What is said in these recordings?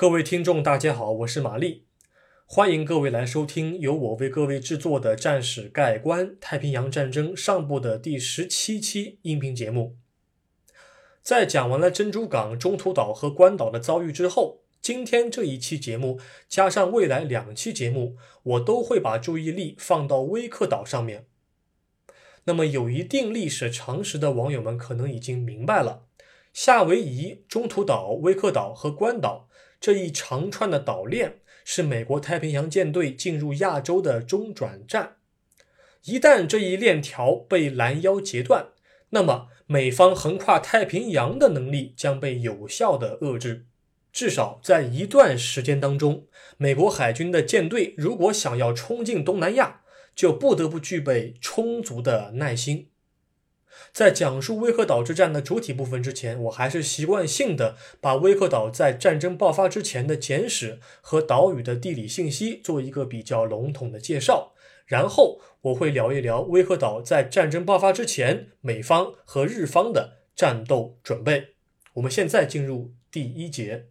各位听众，大家好，我是玛丽，欢迎各位来收听由我为各位制作的《战史概观：太平洋战争上部》的第十七期音频节目。在讲完了珍珠港、中途岛和关岛的遭遇之后，今天这一期节目加上未来两期节目，我都会把注意力放到威克岛上面。那么，有一定历史常识的网友们可能已经明白了，夏威夷、中途岛、威克岛和关岛。这一长串的岛链是美国太平洋舰队进入亚洲的中转站。一旦这一链条被拦腰截断，那么美方横跨太平洋的能力将被有效的遏制。至少在一段时间当中，美国海军的舰队如果想要冲进东南亚，就不得不具备充足的耐心。在讲述威克岛之战的主体部分之前，我还是习惯性的把威克岛在战争爆发之前的简史和岛屿的地理信息做一个比较笼统的介绍，然后我会聊一聊威克岛在战争爆发之前美方和日方的战斗准备。我们现在进入第一节。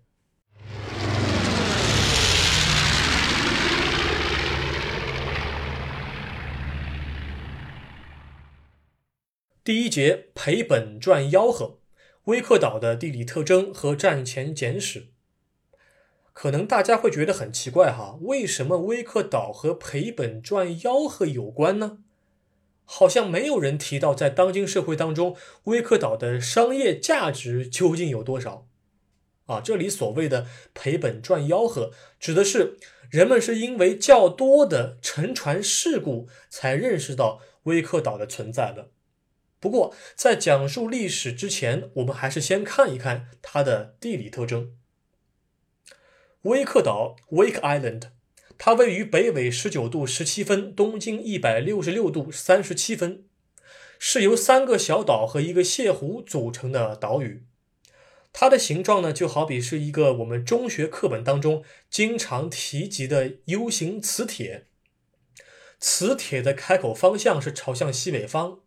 第一节赔本赚吆喝，威克岛的地理特征和战前简史。可能大家会觉得很奇怪哈，为什么威克岛和赔本赚吆喝有关呢？好像没有人提到在当今社会当中，威克岛的商业价值究竟有多少啊？这里所谓的赔本赚吆喝，指的是人们是因为较多的沉船事故才认识到威克岛的存在的。不过，在讲述历史之前，我们还是先看一看它的地理特征。威克岛 （Wake Island），它位于北纬十九度十七分，东经一百六十六度三十七分，是由三个小岛和一个泻湖组成的岛屿。它的形状呢，就好比是一个我们中学课本当中经常提及的 U 型磁铁，磁铁的开口方向是朝向西北方。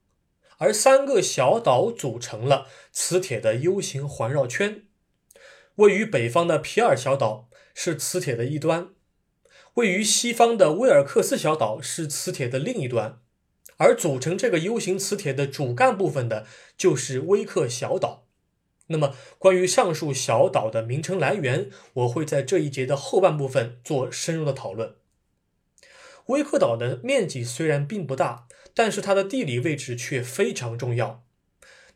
而三个小岛组成了磁铁的 U 型环绕圈，位于北方的皮尔小岛是磁铁的一端，位于西方的威尔克斯小岛是磁铁的另一端，而组成这个 U 型磁铁的主干部分的就是威克小岛。那么，关于上述小岛的名称来源，我会在这一节的后半部分做深入的讨论。威克岛的面积虽然并不大。但是它的地理位置却非常重要。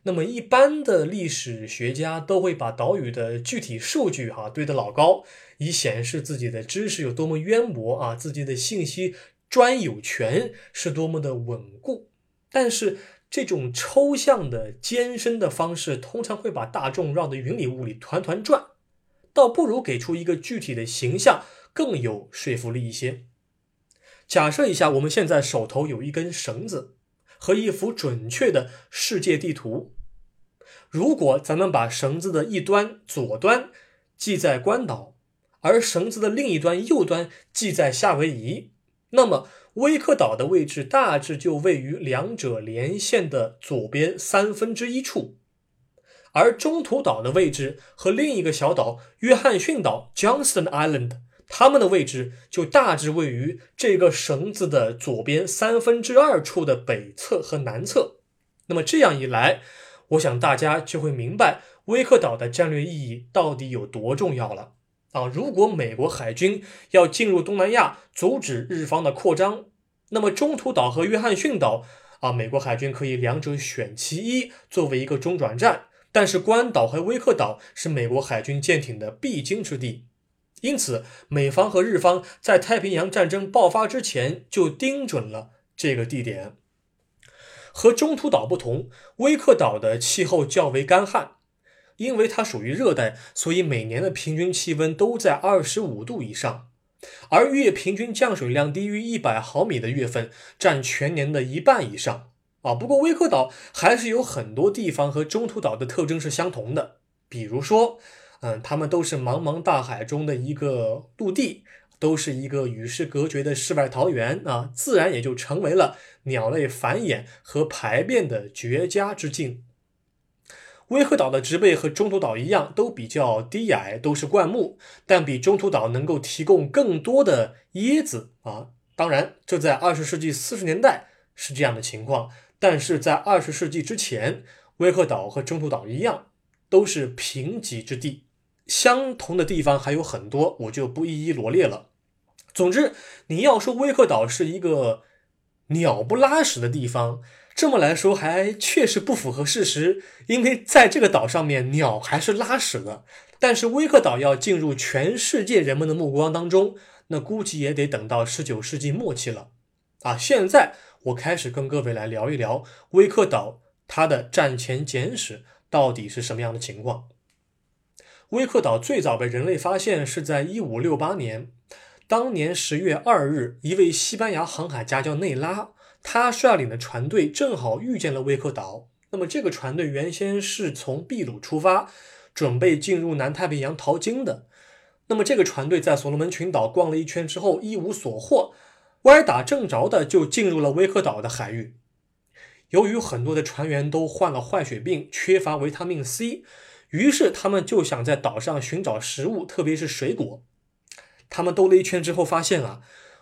那么一般的历史学家都会把岛屿的具体数据哈堆得老高，以显示自己的知识有多么渊博啊，自己的信息专有权是多么的稳固。但是这种抽象的艰深的方式，通常会把大众绕得云里雾里、团团转，倒不如给出一个具体的形象更有说服力一些。假设一下，我们现在手头有一根绳子和一幅准确的世界地图。如果咱们把绳子的一端左端系在关岛，而绳子的另一端右端系在夏威夷，那么威克岛的位置大致就位于两者连线的左边三分之一处，而中途岛的位置和另一个小岛约翰逊岛 （Johnston Island）。它们的位置就大致位于这个绳子的左边三分之二处的北侧和南侧。那么这样一来，我想大家就会明白威克岛的战略意义到底有多重要了啊！如果美国海军要进入东南亚，阻止日方的扩张，那么中途岛和约翰逊岛啊，美国海军可以两者选其一作为一个中转站。但是关岛和威克岛是美国海军舰艇的必经之地。因此，美方和日方在太平洋战争爆发之前就盯准了这个地点。和中途岛不同，威克岛的气候较为干旱，因为它属于热带，所以每年的平均气温都在二十五度以上。而月平均降水量低于一百毫米的月份占全年的一半以上。啊，不过威克岛还是有很多地方和中途岛的特征是相同的，比如说。嗯，他们都是茫茫大海中的一个陆地，都是一个与世隔绝的世外桃源啊，自然也就成为了鸟类繁衍和排便的绝佳之境。威克岛的植被和中途岛一样，都比较低矮，都是灌木，但比中途岛能够提供更多的椰子啊。当然，这在二十世纪四十年代是这样的情况，但是在二十世纪之前，威克岛和中途岛一样，都是贫瘠之地。相同的地方还有很多，我就不一一罗列了。总之，你要说威克岛是一个鸟不拉屎的地方。这么来说，还确实不符合事实，因为在这个岛上面，鸟还是拉屎的。但是威克岛要进入全世界人们的目光当中，那估计也得等到十九世纪末期了。啊，现在我开始跟各位来聊一聊威克岛它的战前简史到底是什么样的情况。威克岛最早被人类发现是在一五六八年，当年十月二日，一位西班牙航海家叫内拉。他率领的船队正好遇见了威克岛。那么，这个船队原先是从秘鲁出发，准备进入南太平洋淘金的。那么，这个船队在所罗门群岛逛了一圈之后，一无所获，歪打正着的就进入了威克岛的海域。由于很多的船员都患了坏血病，缺乏维他命 C，于是他们就想在岛上寻找食物，特别是水果。他们兜了一圈之后，发现啊。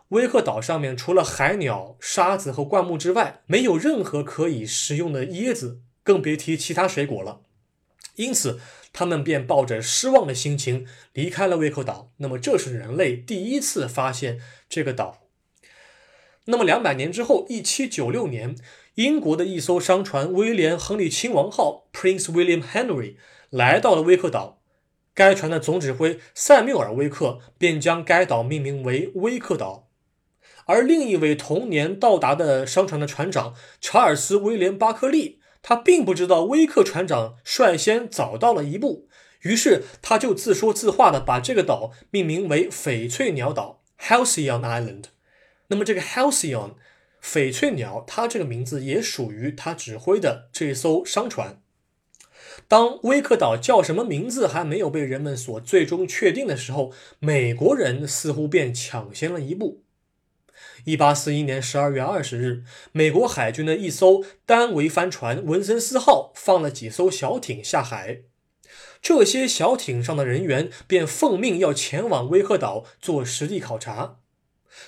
威克岛上面除了海鸟、沙子和灌木之外，没有任何可以食用的椰子，更别提其他水果了。因此，他们便抱着失望的心情离开了威克岛。那么，这是人类第一次发现这个岛。那么，两百年之后，一七九六年，英国的一艘商船“威廉·亨利亲王号 ”（Prince William Henry） 来到了威克岛。该船的总指挥塞缪尔·威克便将该岛命名为威克岛。而另一位同年到达的商船的船长查尔斯·威廉·巴克利，他并不知道威克船长率先早到了一步，于是他就自说自话的把这个岛命名为翡翠鸟岛 （Halcyon Island）。那么这个 Halcyon，翡翠鸟，它这个名字也属于他指挥的这艘商船。当威克岛叫什么名字还没有被人们所最终确定的时候，美国人似乎便抢先了一步。一八四一年十二月二十日，美国海军的一艘单桅帆船“文森斯号”放了几艘小艇下海，这些小艇上的人员便奉命要前往威克岛做实地考察。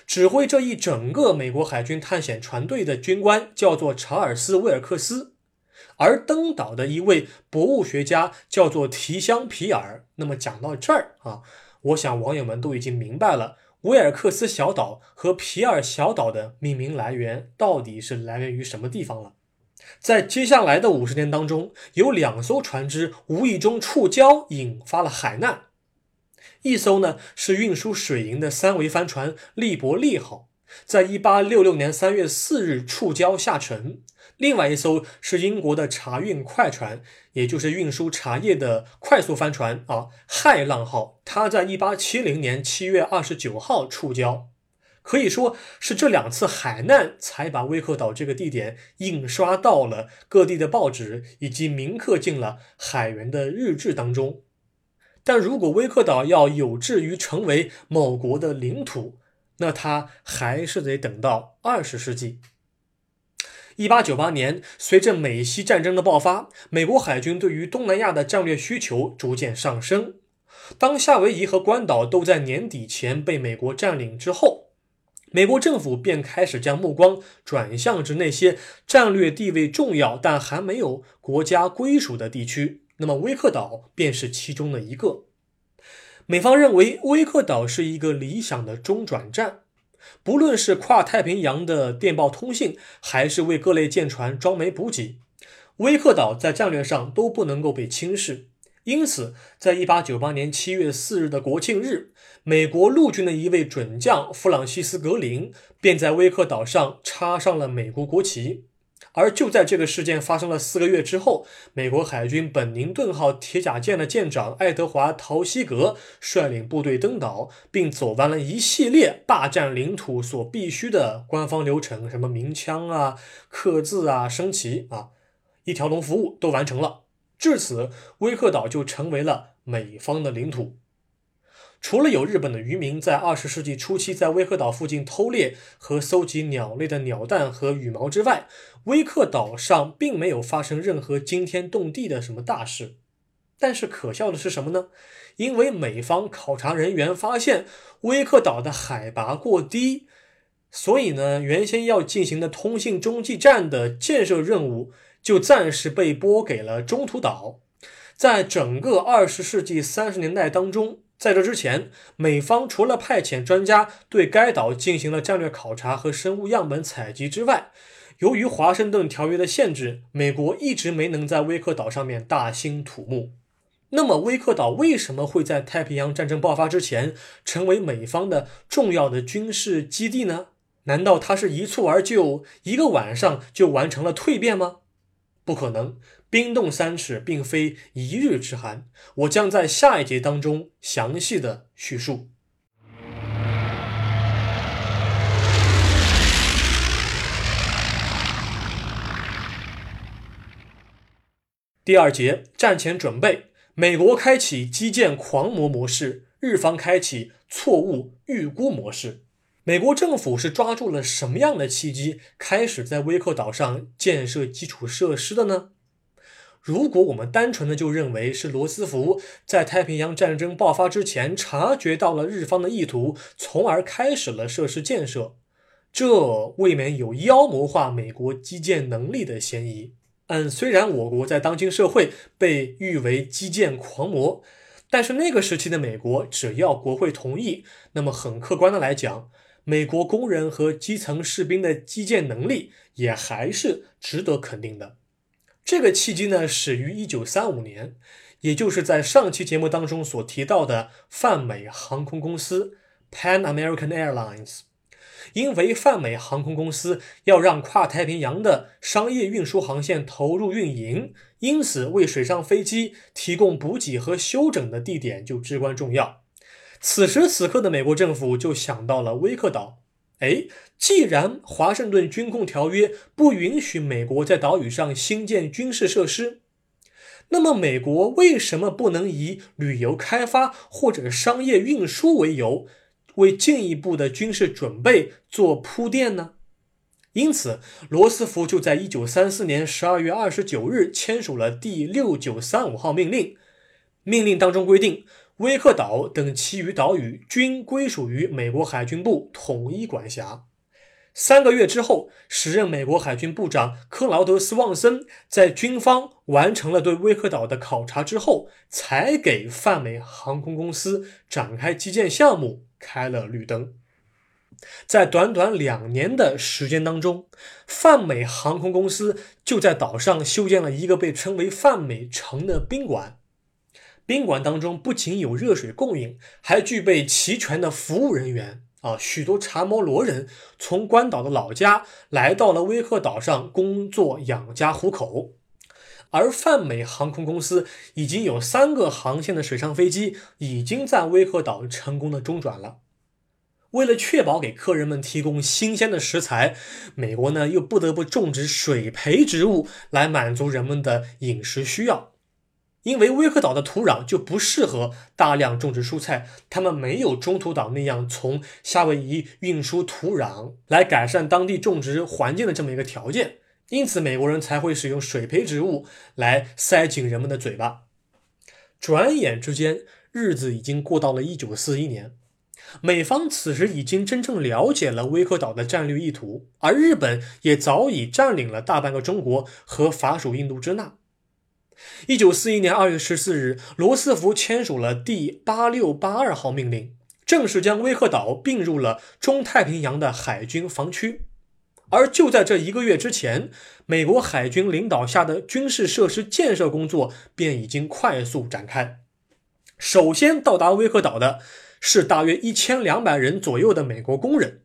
指挥这一整个美国海军探险船队的军官叫做查尔斯·威尔克斯，而登岛的一位博物学家叫做提香皮尔。那么讲到这儿啊，我想网友们都已经明白了。威尔克斯小岛和皮尔小岛的命名来源到底是来源于什么地方了？在接下来的五十年当中，有两艘船只无意中触礁，引发了海难。一艘呢是运输水银的三桅帆船“利伯利号”，在一八六六年三月四日触礁下沉。另外一艘是英国的茶运快船，也就是运输茶叶的快速帆船啊，骇浪号。它在一八七零年七月二十九号触礁，可以说是这两次海难才把威克岛这个地点印刷到了各地的报纸，以及铭刻进了海员的日志当中。但如果威克岛要有志于成为某国的领土，那它还是得等到二十世纪。一八九八年，随着美西战争的爆发，美国海军对于东南亚的战略需求逐渐上升。当夏威夷和关岛都在年底前被美国占领之后，美国政府便开始将目光转向至那些战略地位重要但还没有国家归属的地区。那么，威克岛便是其中的一个。美方认为，威克岛是一个理想的中转站。不论是跨太平洋的电报通信，还是为各类舰船装煤补给，威克岛在战略上都不能够被轻视。因此，在一八九八年七月四日的国庆日，美国陆军的一位准将弗朗西斯·格林便在威克岛上插上了美国国旗。而就在这个事件发生了四个月之后，美国海军本宁顿号铁甲舰的舰长爱德华·陶希格率领部队登岛，并走完了一系列霸占领土所必须的官方流程，什么鸣枪啊、刻字啊、升旗啊，一条龙服务都完成了。至此，威克岛就成为了美方的领土。除了有日本的渔民在二十世纪初期在威克岛附近偷猎和搜集鸟类的鸟蛋和羽毛之外，威克岛上并没有发生任何惊天动地的什么大事。但是可笑的是什么呢？因为美方考察人员发现威克岛的海拔过低，所以呢，原先要进行的通信中继站的建设任务就暂时被拨给了中途岛。在整个二十世纪三十年代当中，在这之前，美方除了派遣专家对该岛进行了战略考察和生物样本采集之外，由于华盛顿条约的限制，美国一直没能在威克岛上面大兴土木。那么，威克岛为什么会在太平洋战争爆发之前成为美方的重要的军事基地呢？难道它是一蹴而就，一个晚上就完成了蜕变吗？不可能，冰冻三尺并非一日之寒。我将在下一节当中详细的叙述。第二节战前准备。美国开启基建狂魔模式，日方开启错误预估模式。美国政府是抓住了什么样的契机，开始在威克岛上建设基础设施的呢？如果我们单纯的就认为是罗斯福在太平洋战争爆发之前察觉到了日方的意图，从而开始了设施建设，这未免有妖魔化美国基建能力的嫌疑。嗯，虽然我国在当今社会被誉为基建狂魔，但是那个时期的美国，只要国会同意，那么很客观的来讲，美国工人和基层士兵的基建能力也还是值得肯定的。这个契机呢，始于一九三五年，也就是在上期节目当中所提到的泛美航空公司 （Pan American Airlines）。因为泛美航空公司要让跨太平洋的商业运输航线投入运营，因此为水上飞机提供补给和休整的地点就至关重要。此时此刻的美国政府就想到了威克岛。哎，既然华盛顿军控条约不允许美国在岛屿上新建军事设施，那么美国为什么不能以旅游开发或者商业运输为由？为进一步的军事准备做铺垫呢？因此，罗斯福就在一九三四年十二月二十九日签署了第六九三五号命令。命令当中规定，威克岛等其余岛屿均归属于美国海军部统一管辖。三个月之后，时任美国海军部长克劳德斯旺森在军方完成了对威克岛的考察之后，才给泛美航空公司展开基建项目开了绿灯。在短短两年的时间当中，泛美航空公司就在岛上修建了一个被称为“泛美城”的宾馆。宾馆当中不仅有热水供应，还具备齐全的服务人员。啊，许多查摩罗人从关岛的老家来到了威克岛上工作养家糊口，而泛美航空公司已经有三个航线的水上飞机已经在威克岛成功的中转了。为了确保给客人们提供新鲜的食材，美国呢又不得不种植水培植物来满足人们的饮食需要。因为威克岛的土壤就不适合大量种植蔬菜，他们没有中途岛那样从夏威夷运输土壤来改善当地种植环境的这么一个条件，因此美国人才会使用水培植物来塞紧人们的嘴巴。转眼之间，日子已经过到了一九四一年，美方此时已经真正了解了威克岛的战略意图，而日本也早已占领了大半个中国和法属印度支那。一九四一年二月十四日，罗斯福签署了第八六八二号命令，正式将威克岛并入了中太平洋的海军防区。而就在这一个月之前，美国海军领导下的军事设施建设工作便已经快速展开。首先到达威克岛的是大约一千两百人左右的美国工人。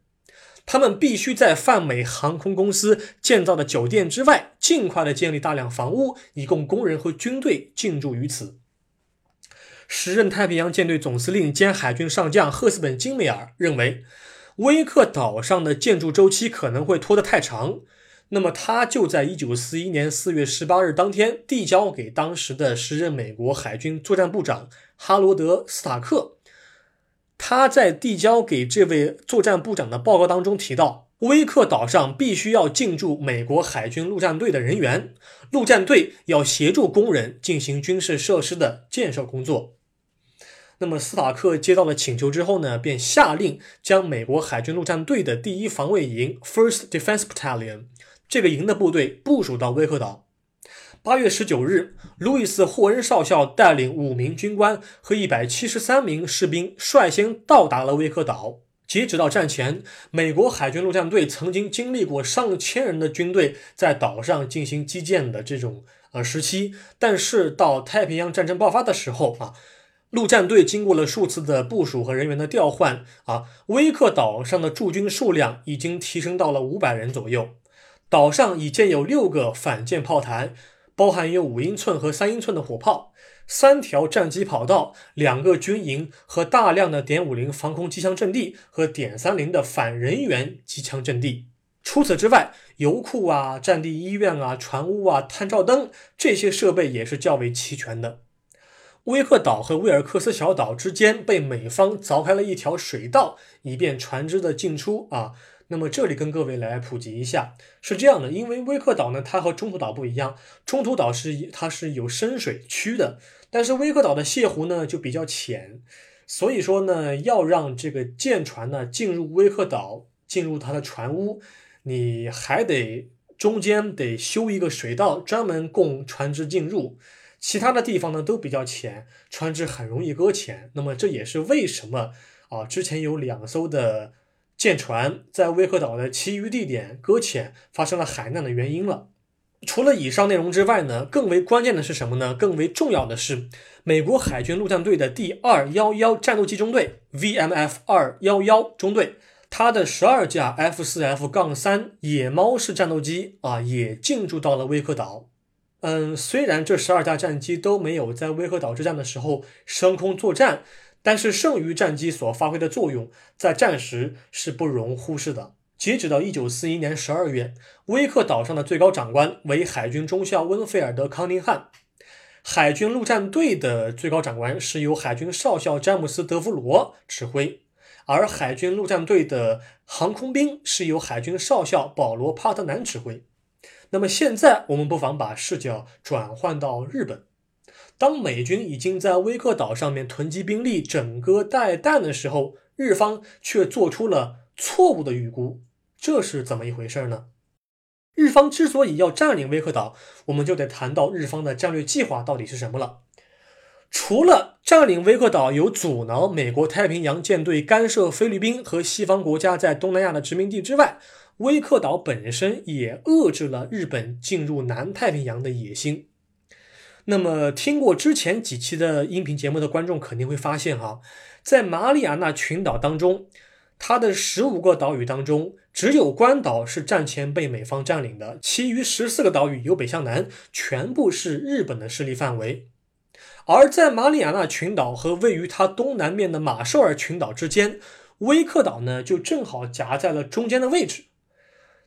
他们必须在泛美航空公司建造的酒店之外，尽快的建立大量房屋，以供工人和军队进驻于此。时任太平洋舰队总司令兼海军上将赫斯本·金梅尔认为，威克岛上的建筑周期可能会拖得太长，那么他就在1941年4月18日当天递交给当时的时任美国海军作战部长哈罗德·斯塔克。他在递交给这位作战部长的报告当中提到，威克岛上必须要进驻美国海军陆战队的人员，陆战队要协助工人进行军事设施的建设工作。那么斯塔克接到了请求之后呢，便下令将美国海军陆战队的第一防卫营 （First Defense Battalion） 这个营的部队部署到威克岛。八月十九日，路易斯·霍恩少校带领五名军官和一百七十三名士兵率先到达了威克岛。截止到战前，美国海军陆战队曾经经历过上千人的军队在岛上进行基建的这种呃时期，但是到太平洋战争爆发的时候啊。陆战队经过了数次的部署和人员的调换，啊，威克岛上的驻军数量已经提升到了五百人左右。岛上已建有六个反舰炮台，包含有五英寸和三英寸的火炮，三条战机跑道，两个军营和大量的点五零防空机枪阵地和点三零的反人员机枪阵地。除此之外，油库啊、战地医院啊、船坞啊、探照灯这些设备也是较为齐全的。威克岛和威尔克斯小岛之间被美方凿开了一条水道，以便船只的进出啊。那么这里跟各位来普及一下，是这样的，因为威克岛呢，它和中途岛不一样，中途岛是它是有深水区的，但是威克岛的泻湖呢就比较浅，所以说呢，要让这个舰船呢进入威克岛，进入它的船坞，你还得中间得修一个水道，专门供船只进入。其他的地方呢都比较浅，船只很容易搁浅。那么这也是为什么啊，之前有两艘的舰船在威克岛的其余地点搁浅，发生了海难的原因了。除了以上内容之外呢，更为关键的是什么呢？更为重要的是，美国海军陆战队的第二幺幺战斗机中队 （VMF 二幺幺中队），它的十二架 F 四 F 杠三野猫式战斗机啊，也进驻到了威克岛。嗯，虽然这十二架战机都没有在威克岛之战的时候升空作战，但是剩余战机所发挥的作用在战时是不容忽视的。截止到一九四一年十二月，威克岛上的最高长官为海军中校温菲尔德·康宁汉，海军陆战队的最高长官是由海军少校詹姆斯·德弗罗指挥，而海军陆战队的航空兵是由海军少校保罗·帕特南指挥。那么现在，我们不妨把视角转换到日本。当美军已经在威克岛上面囤积兵力、整戈待旦的时候，日方却做出了错误的预估。这是怎么一回事呢？日方之所以要占领威克岛，我们就得谈到日方的战略计划到底是什么了。除了占领威克岛有阻挠美国太平洋舰队干涉菲律宾和西方国家在东南亚的殖民地之外，威克岛本身也遏制了日本进入南太平洋的野心。那么，听过之前几期的音频节目的观众肯定会发现，哈，在马里亚纳群岛当中，它的十五个岛屿当中，只有关岛是战前被美方占领的，其余十四个岛屿由北向南全部是日本的势力范围。而在马里亚纳群岛和位于它东南面的马绍尔群岛之间，威克岛呢就正好夹在了中间的位置。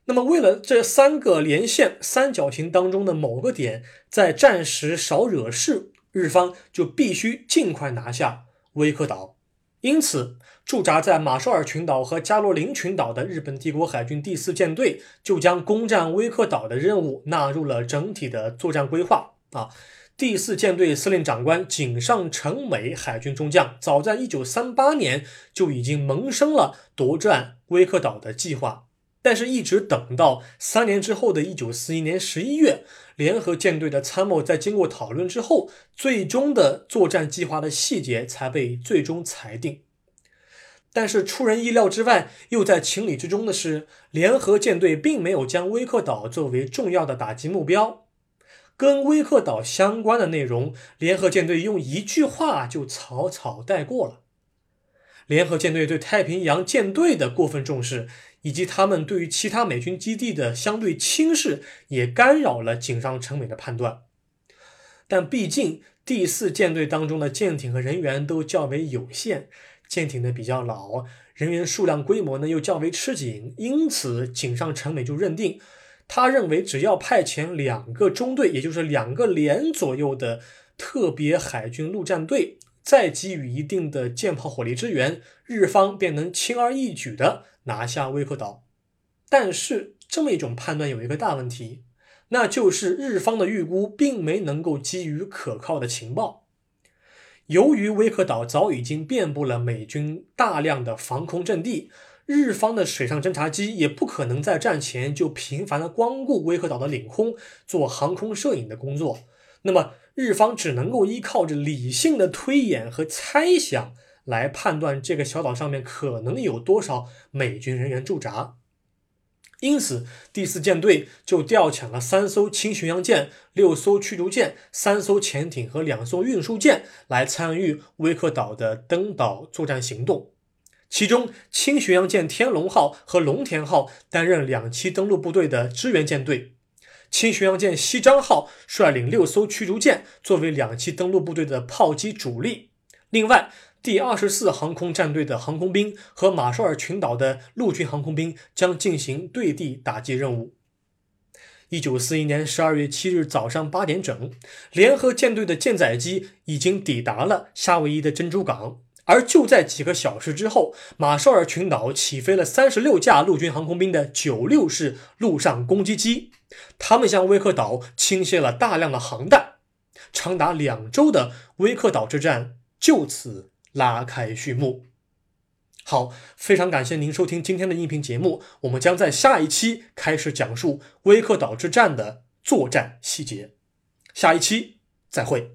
那么，为了这三个连线三角形当中的某个点在战时少惹事，日方就必须尽快拿下威克岛。因此，驻扎在马绍尔群岛和加洛林群岛的日本帝国海军第四舰队就将攻占威克岛的任务纳入了整体的作战规划。啊，第四舰队司令长官井上成美海军中将，早在1938年就已经萌生了夺占威克岛的计划。但是，一直等到三年之后的一九四一年十一月，联合舰队的参谋在经过讨论之后，最终的作战计划的细节才被最终裁定。但是出人意料之外，又在情理之中的是，联合舰队并没有将威克岛作为重要的打击目标。跟威克岛相关的内容，联合舰队用一句话就草草带过了。联合舰队对太平洋舰队的过分重视。以及他们对于其他美军基地的相对轻视，也干扰了井上成美的判断。但毕竟第四舰队当中的舰艇和人员都较为有限，舰艇呢比较老，人员数量规模呢又较为吃紧，因此井上成美就认定，他认为只要派遣两个中队，也就是两个连左右的特别海军陆战队。再给予一定的舰炮火力支援，日方便能轻而易举地拿下威克岛。但是，这么一种判断有一个大问题，那就是日方的预估并没能够基于可靠的情报。由于威克岛早已经遍布了美军大量的防空阵地，日方的水上侦察机也不可能在战前就频繁的光顾威克岛的领空做航空摄影的工作。那么，日方只能够依靠着理性的推演和猜想来判断这个小岛上面可能有多少美军人员驻扎。因此，第四舰队就调遣了三艘轻巡洋舰、六艘驱逐舰、三艘潜艇和两艘运输舰来参与威克岛的登岛作战行动。其中，轻巡洋舰“天龙号”和“龙田号”担任两栖登陆部队的支援舰队。轻巡洋舰西章号率领六艘驱逐舰作为两栖登陆部队的炮击主力。另外，第二十四航空战队的航空兵和马绍尔群岛的陆军航空兵将进行对地打击任务。一九四一年十二月七日早上八点整，联合舰队的舰载机已经抵达了夏威夷的珍珠港。而就在几个小时之后，马绍尔群岛起飞了三十六架陆军航空兵的九六式陆上攻击机，他们向威克岛倾泻了大量的航弹，长达两周的威克岛之战就此拉开序幕。好，非常感谢您收听今天的音频节目，我们将在下一期开始讲述威克岛之战的作战细节。下一期再会。